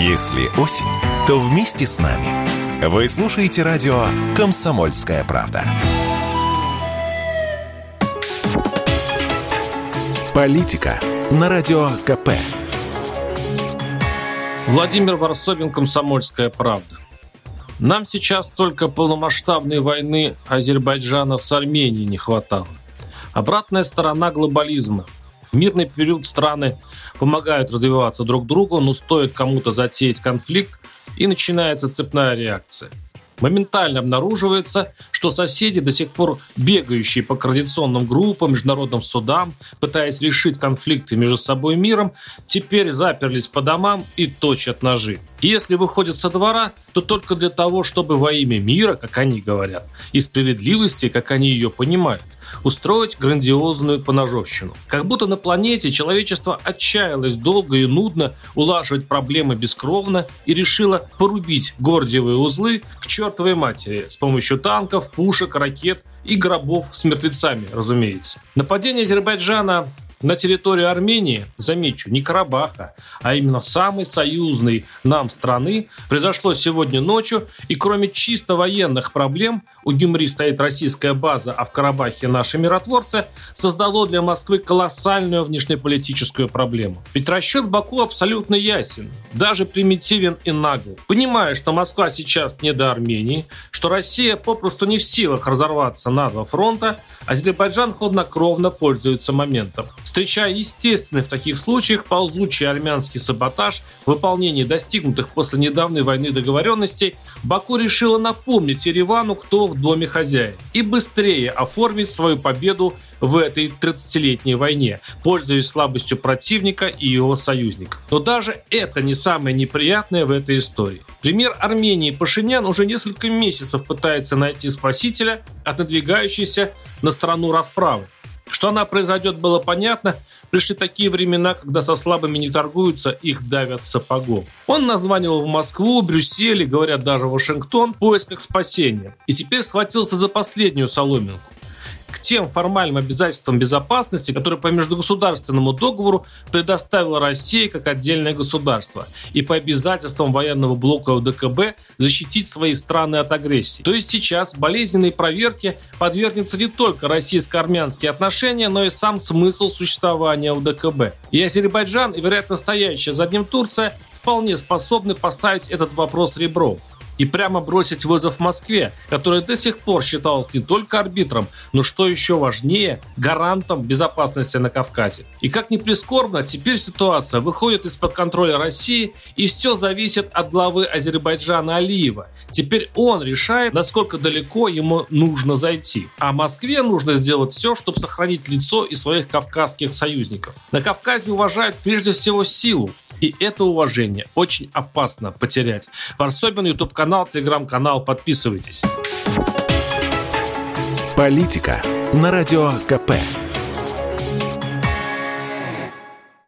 Если осень, то вместе с нами. Вы слушаете радио «Комсомольская правда». Политика на радио КП. Владимир Варсобин, «Комсомольская правда». Нам сейчас только полномасштабной войны Азербайджана с Арменией не хватало. Обратная сторона глобализма. В мирный период страны помогают развиваться друг другу, но стоит кому-то затеять конфликт, и начинается цепная реакция. Моментально обнаруживается, что соседи, до сих пор бегающие по координационным группам, международным судам, пытаясь решить конфликты между собой и миром, теперь заперлись по домам и точат ножи. И если выходят со двора, то только для того, чтобы во имя мира, как они говорят, и справедливости, как они ее понимают, устроить грандиозную поножовщину. Как будто на планете человечество отчаялось долго и нудно улаживать проблемы бескровно и решило порубить гордиевые узлы к чертовой матери с помощью танков, пушек, ракет и гробов с мертвецами, разумеется. Нападение Азербайджана на территорию Армении, замечу, не Карабаха, а именно самой союзной нам страны, произошло сегодня ночью, и кроме чисто военных проблем, у Гюмри стоит российская база, а в Карабахе наши миротворцы, создало для Москвы колоссальную внешнеполитическую проблему. Ведь расчет Баку абсолютно ясен, даже примитивен и нагл. Понимая, что Москва сейчас не до Армении, что Россия попросту не в силах разорваться на два фронта, Азербайджан хладнокровно пользуется моментом встречая естественный в таких случаях ползучий армянский саботаж в достигнутых после недавней войны договоренностей, Баку решила напомнить Еревану, кто в доме хозяин, и быстрее оформить свою победу в этой 30-летней войне, пользуясь слабостью противника и его союзников. Но даже это не самое неприятное в этой истории. Пример Армении Пашинян уже несколько месяцев пытается найти спасителя от надвигающейся на страну расправы. Что она произойдет, было понятно. Пришли такие времена, когда со слабыми не торгуются, их давят сапогом. Он названивал в Москву, Брюссель и, говорят, даже Вашингтон в поисках спасения. И теперь схватился за последнюю соломинку тем формальным обязательствам безопасности, которые по междугосударственному договору предоставила Россия как отдельное государство, и по обязательствам военного блока УДКБ защитить свои страны от агрессии. То есть сейчас болезненной проверке подвергнется не только российско-армянские отношения, но и сам смысл существования УДКБ. И Азербайджан, и, вероятно, стоящая за ним Турция вполне способны поставить этот вопрос ребром и прямо бросить вызов Москве, которая до сих пор считалась не только арбитром, но что еще важнее, гарантом безопасности на Кавказе. И как ни прискорбно, теперь ситуация выходит из-под контроля России, и все зависит от главы Азербайджана Алиева. Теперь он решает, насколько далеко ему нужно зайти. А Москве нужно сделать все, чтобы сохранить лицо и своих кавказских союзников. На Кавказе уважают прежде всего силу, и это уважение очень опасно потерять. Варсобин, YouTube-канал, Телеграм-канал. Подписывайтесь. Политика на Радио КП.